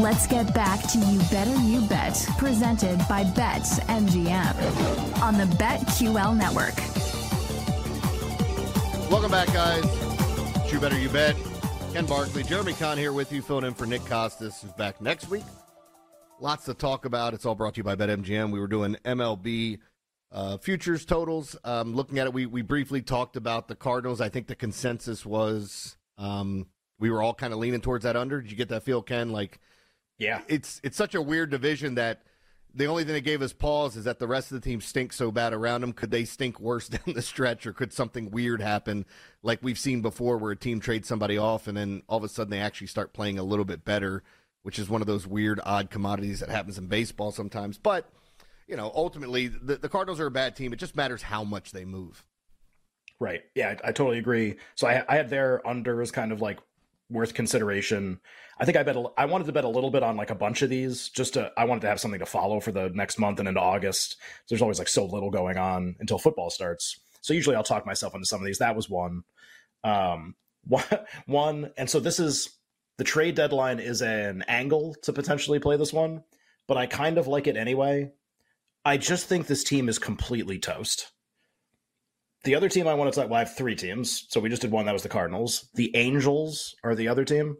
Let's get back to You Better You Bet, presented by Bet MGM on the BetQL network. Welcome back, guys. You Better You Bet. Ken Barkley, Jeremy Kahn here with you, filling in for Nick Kostos, who's back next week. Lots to talk about. It's all brought to you by BetMGM. We were doing MLB uh, futures totals. Um, looking at it, we, we briefly talked about the Cardinals. I think the consensus was um, we were all kind of leaning towards that under. Did you get that feel, Ken? Like, yeah, it's it's such a weird division that the only thing that gave us pause is that the rest of the team stinks so bad around them. Could they stink worse down the stretch, or could something weird happen, like we've seen before, where a team trades somebody off and then all of a sudden they actually start playing a little bit better, which is one of those weird, odd commodities that happens in baseball sometimes. But you know, ultimately, the, the Cardinals are a bad team. It just matters how much they move. Right. Yeah, I, I totally agree. So I, I had their under as kind of like worth consideration. I think I bet a, I wanted to bet a little bit on like a bunch of these just to I wanted to have something to follow for the next month and into August. There's always like so little going on until football starts. So usually I'll talk myself into some of these. That was one. Um one, one and so this is the trade deadline is an angle to potentially play this one, but I kind of like it anyway. I just think this team is completely toast. The other team I want to talk, well, I have three teams. So we just did one that was the Cardinals. The Angels are the other team.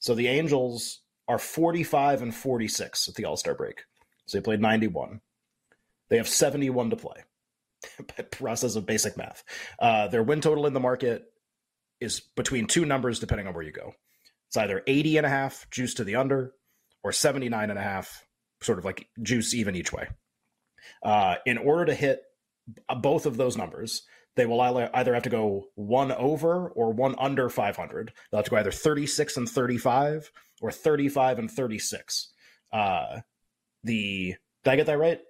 So the Angels are 45 and 46 at the All Star break. So they played 91. They have 71 to play process of basic math. Uh, their win total in the market is between two numbers, depending on where you go. It's either 80 and a half, juice to the under, or 79 and a half, sort of like juice even each way. Uh, in order to hit both of those numbers, they will either have to go one over or one under 500. They'll have to go either 36 and 35 or 35 and 36. Uh, the did I get that right?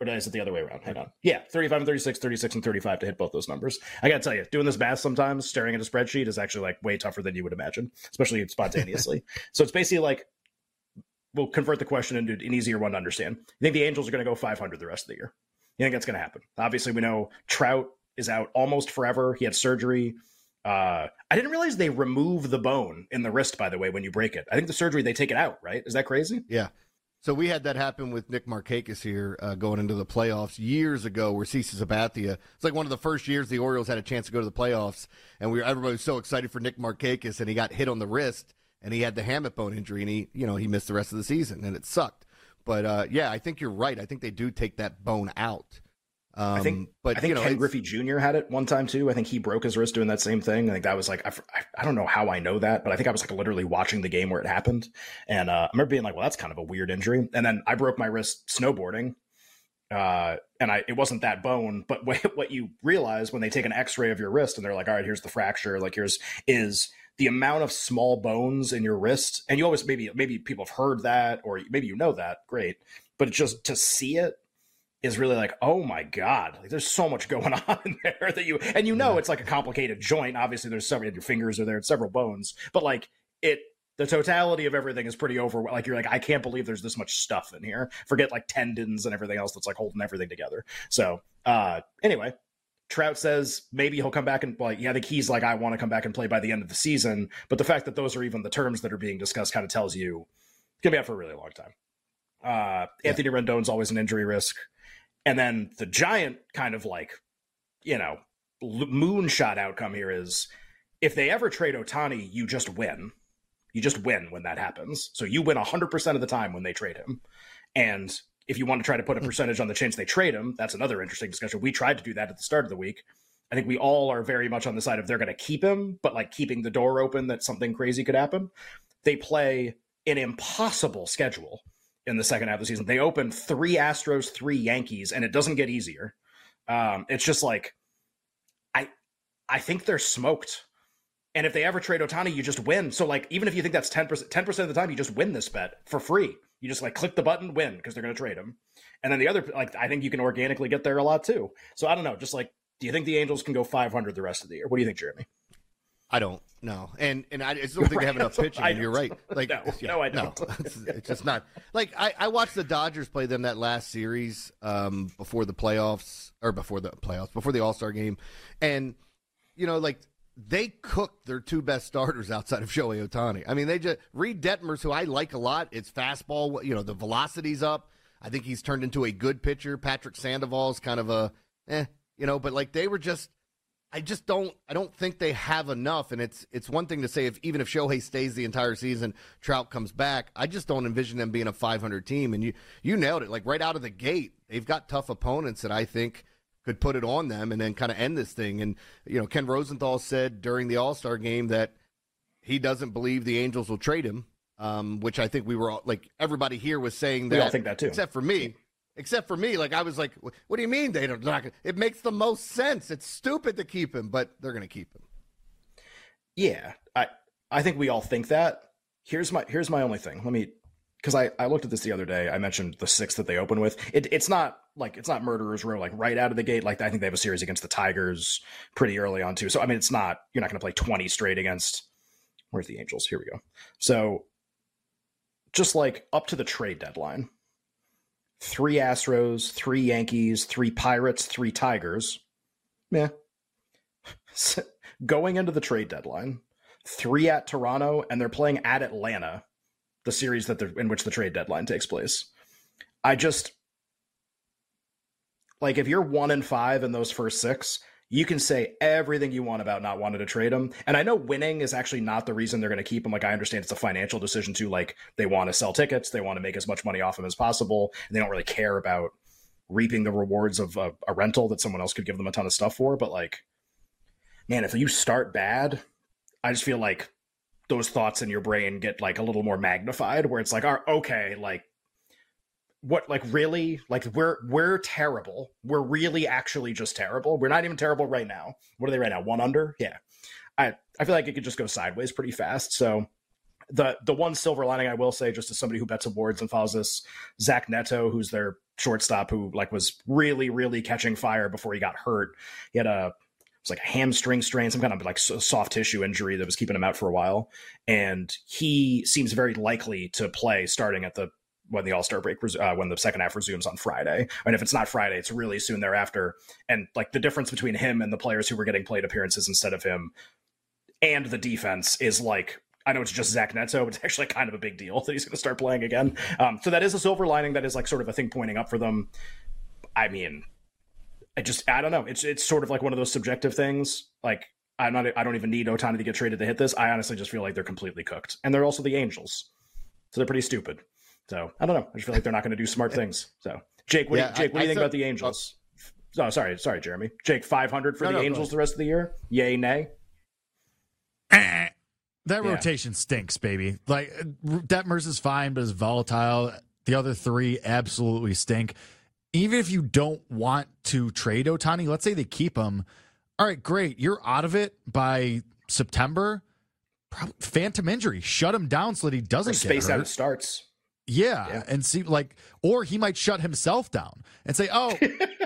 Or is it the other way around? Hang on. Yeah, 35 and 36, 36 and 35 to hit both those numbers. I got to tell you, doing this math sometimes, staring at a spreadsheet is actually like way tougher than you would imagine, especially spontaneously. so it's basically like we'll convert the question into an easier one to understand. You think the Angels are going to go 500 the rest of the year? You think that's going to happen? Obviously, we know Trout is out almost forever. He had surgery. Uh, I didn't realize they remove the bone in the wrist. By the way, when you break it, I think the surgery they take it out. Right? Is that crazy? Yeah. So we had that happen with Nick Markakis here uh, going into the playoffs years ago, where CC Sabathia. It's like one of the first years the Orioles had a chance to go to the playoffs, and we were, everybody was so excited for Nick Markakis, and he got hit on the wrist, and he had the hamate bone injury, and he you know he missed the rest of the season, and it sucked. But uh, yeah, I think you're right. I think they do take that bone out. Um, I think, but I think you know, Ken Griffey Jr. had it one time too. I think he broke his wrist doing that same thing. I think that was like I, I don't know how I know that, but I think I was like literally watching the game where it happened, and uh, I remember being like, "Well, that's kind of a weird injury." And then I broke my wrist snowboarding, uh, and I it wasn't that bone, but what you realize when they take an X-ray of your wrist and they're like, "All right, here's the fracture. Like here's is." The amount of small bones in your wrist and you always maybe maybe people have heard that or maybe you know that great but just to see it is really like, oh my god, like there's so much going on in there that you and you know yeah. it's like a complicated joint. Obviously, there's several your fingers are there, several bones, but like it the totality of everything is pretty over. Like you're like, I can't believe there's this much stuff in here. Forget like tendons and everything else that's like holding everything together. So uh anyway, Trout says maybe he'll come back and like yeah, I think he's like I want to come back and play by the end of the season. But the fact that those are even the terms that are being discussed kind of tells you it's gonna be out for a really long time. Uh yeah. Anthony Rendon's always an injury risk, and then the giant kind of like you know moonshot outcome here is if they ever trade Ohtani, you just win you just win when that happens. So you win 100% of the time when they trade him. And if you want to try to put a hmm. percentage on the chance they trade him, that's another interesting discussion. We tried to do that at the start of the week. I think we all are very much on the side of they're going to keep him, but like keeping the door open that something crazy could happen. They play an impossible schedule in the second half of the season. They open three Astros, three Yankees, and it doesn't get easier. Um, it's just like I I think they're smoked and if they ever trade Ohtani, you just win. So like even if you think that's 10%, 10% of the time, you just win this bet for free. You just like click the button, win, because they're gonna trade him. And then the other like I think you can organically get there a lot too. So I don't know. Just like do you think the Angels can go 500 the rest of the year? What do you think, Jeremy? I don't. know, and and I just don't think right. they have enough pitching. and you're right. Like no, yeah, no I don't. No. it's, it's, just not. Like I, I watched the Dodgers play them that last series um, before the playoffs or before the playoffs before the All Star game, and you know like they cooked their two best starters outside of Shohei Ohtani. I mean, they just Reid Detmers, who I like a lot. It's fastball, you know, the velocity's up. I think he's turned into a good pitcher. Patrick Sandoval's kind of a, eh, you know, but like they were just. I just don't. I don't think they have enough, and it's it's one thing to say if even if Shohei stays the entire season, Trout comes back. I just don't envision them being a 500 team. And you you nailed it. Like right out of the gate, they've got tough opponents that I think could put it on them and then kind of end this thing. And you know, Ken Rosenthal said during the All Star game that he doesn't believe the Angels will trade him, um, which I think we were all, like everybody here was saying that. I think that too, except for me. Except for me, like I was like, "What do you mean they don't?" Not it makes the most sense. It's stupid to keep him, but they're going to keep him. Yeah, I I think we all think that. Here's my here's my only thing. Let me because I, I looked at this the other day. I mentioned the six that they open with. It, it's not like it's not murderers row like right out of the gate. Like I think they have a series against the Tigers pretty early on too. So I mean, it's not you're not going to play 20 straight against. Where's the Angels? Here we go. So just like up to the trade deadline, three Astros, three Yankees, three Pirates, three Tigers. Yeah. Going into the trade deadline, three at Toronto, and they're playing at Atlanta the series that in which the trade deadline takes place. I just like if you're one and five in those first six, you can say everything you want about not wanting to trade him. And I know winning is actually not the reason they're going to keep him. Like I understand it's a financial decision too. Like they want to sell tickets, they want to make as much money off him as possible, and they don't really care about reaping the rewards of a, a rental that someone else could give them a ton of stuff for. But like, man, if you start bad, I just feel like those thoughts in your brain get like a little more magnified where it's like are okay like what like really? Like we're we're terrible. We're really actually just terrible. We're not even terrible right now. What are they right now? One under? Yeah. I i feel like it could just go sideways pretty fast. So the the one silver lining i will say just as somebody who bets awards and follows this zach neto who's their shortstop who like was really really catching fire before he got hurt he had a was like a hamstring strain, some kind of like soft tissue injury that was keeping him out for a while. And he seems very likely to play starting at the when the All Star break uh, when the second half resumes on Friday. And if it's not Friday, it's really soon thereafter. And like the difference between him and the players who were getting played appearances instead of him, and the defense is like I know it's just Zach Neto, but it's actually kind of a big deal that he's going to start playing again. Um, so that is a silver lining. That is like sort of a thing pointing up for them. I mean, I just I don't know. It's it's sort of like one of those subjective things. Like I'm not I don't even need Ohtani to get traded to hit this. I honestly just feel like they're completely cooked. And they're also the Angels. So they're pretty stupid. So I don't know. I just feel like they're not going to do smart things. So Jake, what, yeah, do, you, Jake, what I, do you think about the Angels? Oh, sorry, sorry, Jeremy. Jake, 500 for no, the no, Angels the rest of the year? Yay, nay? that yeah. rotation stinks, baby. Like uh, Detmers is fine, but is volatile. The other three absolutely stink even if you don't want to trade Ohtani, let's say they keep him. All right, great. You're out of it by September. Probably phantom injury. Shut him down so that he doesn't space out starts. Yeah, yeah, and see like, or he might shut himself down and say, "Oh,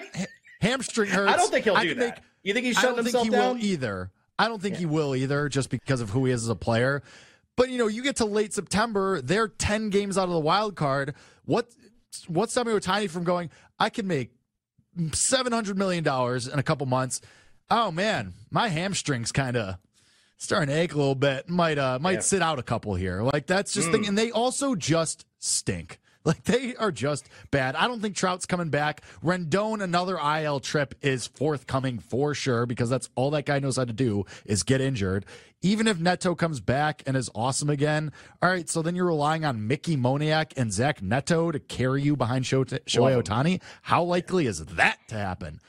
hamstring hurts." I don't think he'll do that. Make, you think he's shutting himself down? I don't think he will either. I don't think yeah. he will either, just because of who he is as a player. But you know, you get to late September, they're 10 games out of the wild card. What what's stopping Ohtani from going, I can make $700 million in a couple months. Oh man, my hamstrings kind of starting to ache a little bit. Might uh might yeah. sit out a couple here. Like that's just mm. thing. And they also just stink. Like they are just bad. I don't think Trout's coming back. Rendon, another IL trip is forthcoming for sure because that's all that guy knows how to do is get injured. Even if Neto comes back and is awesome again, all right. So then you're relying on Mickey Moniak and Zach Neto to carry you behind Shohei Ohtani. How likely is that to happen?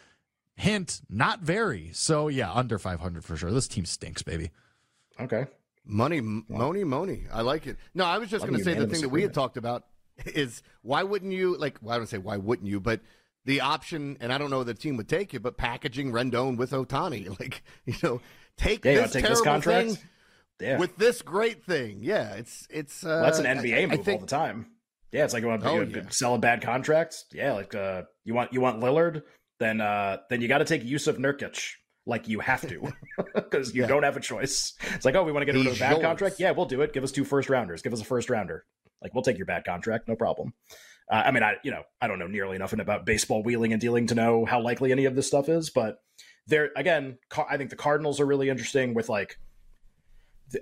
Hint, not very. So yeah, under 500 for sure. This team stinks, baby. Okay. Money, money, money. I like it. No, I was just going to say the thing that we had talked about is why wouldn't you like? Well, I don't say why wouldn't you, but the option, and I don't know the team would take it, but packaging Rendon with Ohtani, like you know, take yeah, this take terrible this thing yeah. with this great thing. Yeah, it's it's uh, well, that's an NBA I, move I think, all the time. Yeah, it's like you want to oh, yeah. sell a bad contract. Yeah, like uh, you want you want Lillard, then uh, then you got to take Jusuf Nurkic. Like you have to, because you yeah. don't have a choice. It's like, oh, we want to get rid of a bad yours. contract. Yeah, we'll do it. Give us two first rounders. Give us a first rounder. Like we'll take your bad contract, no problem. Uh, I mean, I you know I don't know nearly enough about baseball wheeling and dealing to know how likely any of this stuff is, but there again, I think the Cardinals are really interesting with like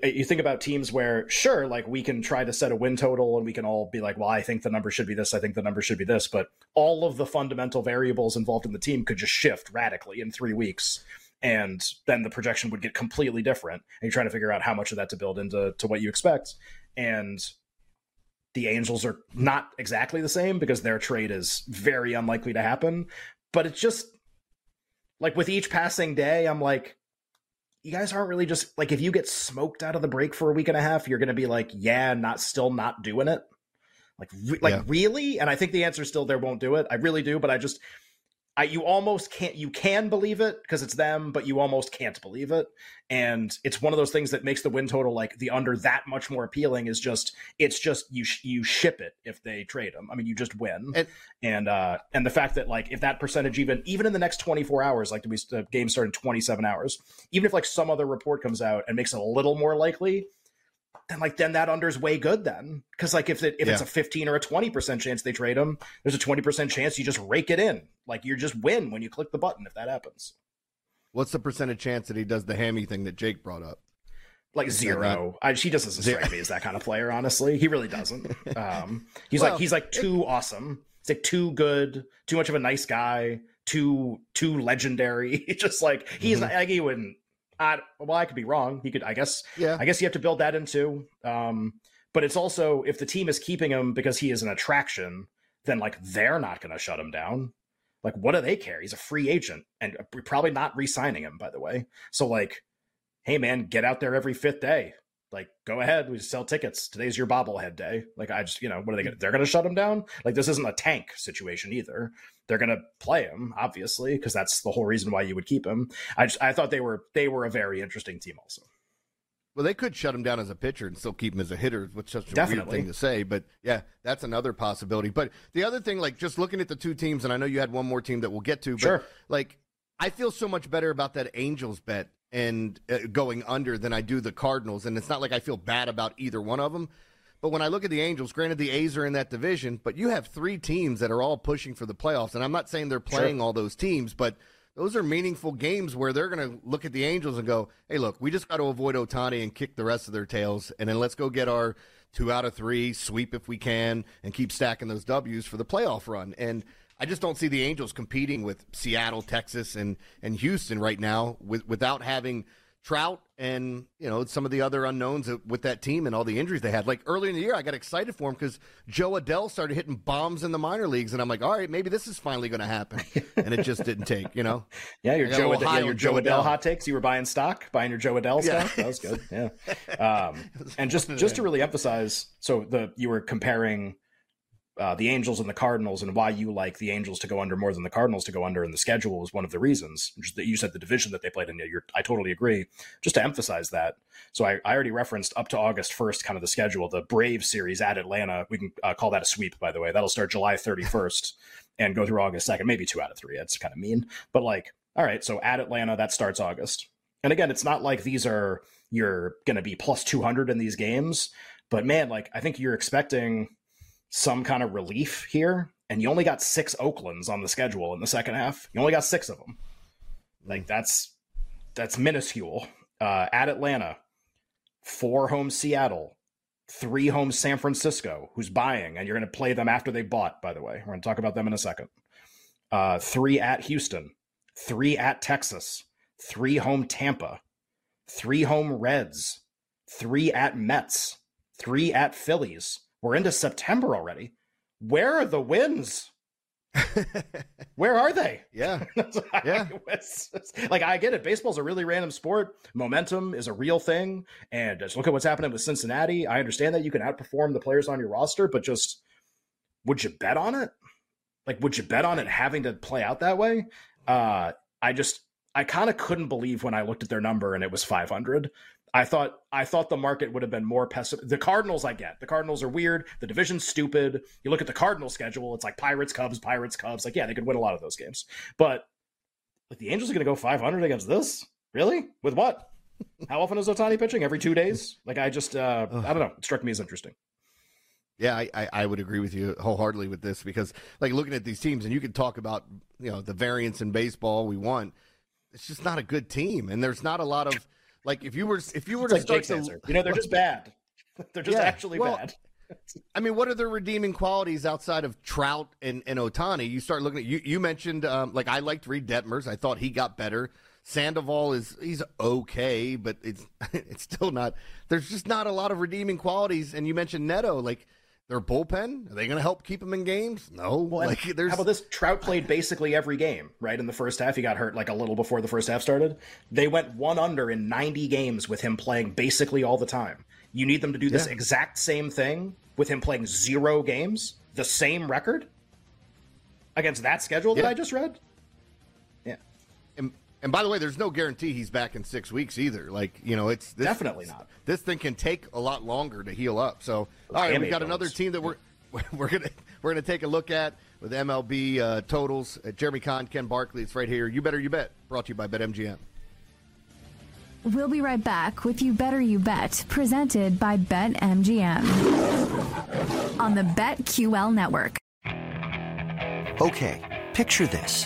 you think about teams where sure like we can try to set a win total and we can all be like well i think the number should be this i think the number should be this but all of the fundamental variables involved in the team could just shift radically in three weeks and then the projection would get completely different and you're trying to figure out how much of that to build into to what you expect and the Angels are not exactly the same because their trade is very unlikely to happen. But it's just like with each passing day, I'm like, you guys aren't really just like if you get smoked out of the break for a week and a half, you're going to be like, yeah, not still not doing it. Like, re- like yeah. really? And I think the answer is still there won't do it. I really do, but I just I, you almost can't you can believe it because it's them but you almost can't believe it. And it's one of those things that makes the win total like the under that much more appealing is just it's just you you ship it if they trade them i mean you just win. And and uh and the fact that like if that percentage even even in the next 24 hours like the game start in 27 hours even if like some other report comes out and makes it a little more likely then like then that under's way good then. Because like if it, if yeah. it's a 15 or a 20 percent chance they trade him there's a 20 percent chance you just rake it in. Like you just win when you click the button if that happens. What's the percentage chance that he does the hammy thing that jake brought up? Like Is zero. I, she doesn't strike me as that kind of player honestly. He really doesn't. Um he's well, like he's like too it, awesome. He's like too good too much of a nice guy too too legendary. Just like he's mm-hmm. like he wouldn't I, well, I could be wrong. He could, I guess. Yeah. I guess you have to build that into. Um, but it's also if the team is keeping him because he is an attraction, then like they're not going to shut him down. Like, what do they care? He's a free agent and probably not re-signing him, by the way. So like, hey man, get out there every fifth day like go ahead we sell tickets today's your bobblehead day like i just you know what are they gonna they're gonna shut him down like this isn't a tank situation either they're gonna play him obviously because that's the whole reason why you would keep him i just i thought they were they were a very interesting team also well, they could shut him down as a pitcher and still keep him as a hitter, which is such a Definitely. weird thing to say. But yeah, that's another possibility. But the other thing, like just looking at the two teams, and I know you had one more team that we'll get to, but sure. like I feel so much better about that Angels bet and uh, going under than I do the Cardinals. And it's not like I feel bad about either one of them. But when I look at the Angels, granted the A's are in that division, but you have three teams that are all pushing for the playoffs. And I'm not saying they're playing sure. all those teams, but those are meaningful games where they're going to look at the Angels and go, hey, look, we just got to avoid Ohtani and kick the rest of their tails. And then let's go get our two out of three, sweep if we can, and keep stacking those W's for the playoff run. And I just don't see the Angels competing with Seattle, Texas, and and Houston right now with, without having Trout and you know some of the other unknowns with that team and all the injuries they had. Like earlier in the year, I got excited for him because Jo Adell started hitting bombs in the minor leagues, and I'm like, all right, maybe this is finally going to happen, and it just didn't take. You know? yeah, your Jo, Adell, yeah, your Jo Adell hot takes. You were buying stock, buying your Jo Adell yeah. That was good. Yeah, um, and just just to really emphasize, so the you were comparing uh, the Angels and the Cardinals and why you like the Angels to go under more than the Cardinals to go under in the schedule was one of the reasons. That you said the division that they played in. You're, I totally agree. Just to emphasize that. So I, I already referenced up to August 1st, kind of the schedule. The Brave series at Atlanta, we can uh, call that a sweep, by the way. That'll start July 31st and go through August 2nd, maybe two out of three. That's kind of mean. But like, all right, so at Atlanta, that starts August. And again, it's not like these are you're going to be plus 200 in these games. But man, like I think you're expecting some kind of relief here, and you only got six Oaklands on the schedule in the second half. You only got six of them. Like that's that's minuscule. Uh, at Atlanta, four home Seattle, three home San Francisco, who's buying, and you're going to play them after they bought. By the way, we're going to talk about them in a second. Uh, three at Houston, three at Texas, three home Tampa, three home Reds, three at Mets, three at Phillies. We're into September already. Where are the wins? Where are they? Yeah. yeah. like, I get it. Baseball's a really random sport. Momentum is a real thing. And just look at what's happening with Cincinnati. I understand that you can outperform the players on your roster, but just would you bet on it? Like, would you bet on it having to play out that way? Uh, I just, I kind of couldn't believe when I looked at their number and it was 500. I thought I thought the market would have been more pessimistic. The Cardinals, I get. The Cardinals are weird. The division's stupid. You look at the Cardinal schedule; it's like Pirates, Cubs, Pirates, Cubs. Like, yeah, they could win a lot of those games. But like the Angels are going to go 500 against this? Really? With what? How often is Ohtani pitching? Every two days? Like, I just uh, I don't know. It struck me as interesting. Yeah, I, I, I, would agree with you wholeheartedly with this because, like, looking at these teams, and you can talk about you know the variance in baseball we want. It's just not a good team, and there's not a lot of like if you were if you were it's to like start to, you know, they're just bad. They're just yeah, actually well, bad. I mean, what are the redeeming qualities outside of Trout and, and Ohtani? You start looking at you. You mentioned um, like I liked Reid Detmers. I thought he got better. Sandoval is he's okay, but it's it's still not. There's just not a lot of redeeming qualities. And you mentioned Neto, like their bullpen? Are they going to help keep them in games? No. Well, like, there's... How about this? Trout played basically every game, right? In the first half, he got hurt like a little before the first half started. They went one under in 90 games with him playing basically all the time. You need them to do this yeah. exact same thing with him playing zero games, the same record against that schedule that. I just read. And by the way, there's no guarantee he's back in six weeks either. Like you know, it's this, definitely not. This thing can take a lot longer to heal up. So all right, we've got another team that we're we're gonna we're gonna take a look at with MLB uh, totals. Uh, Jeremy Kahn, Ken Barkley. It's right here. You better you bet. Brought to you by BetMGM. We'll be right back with You Better You Bet, presented by BetMGM on the BetQL network. Okay, picture this.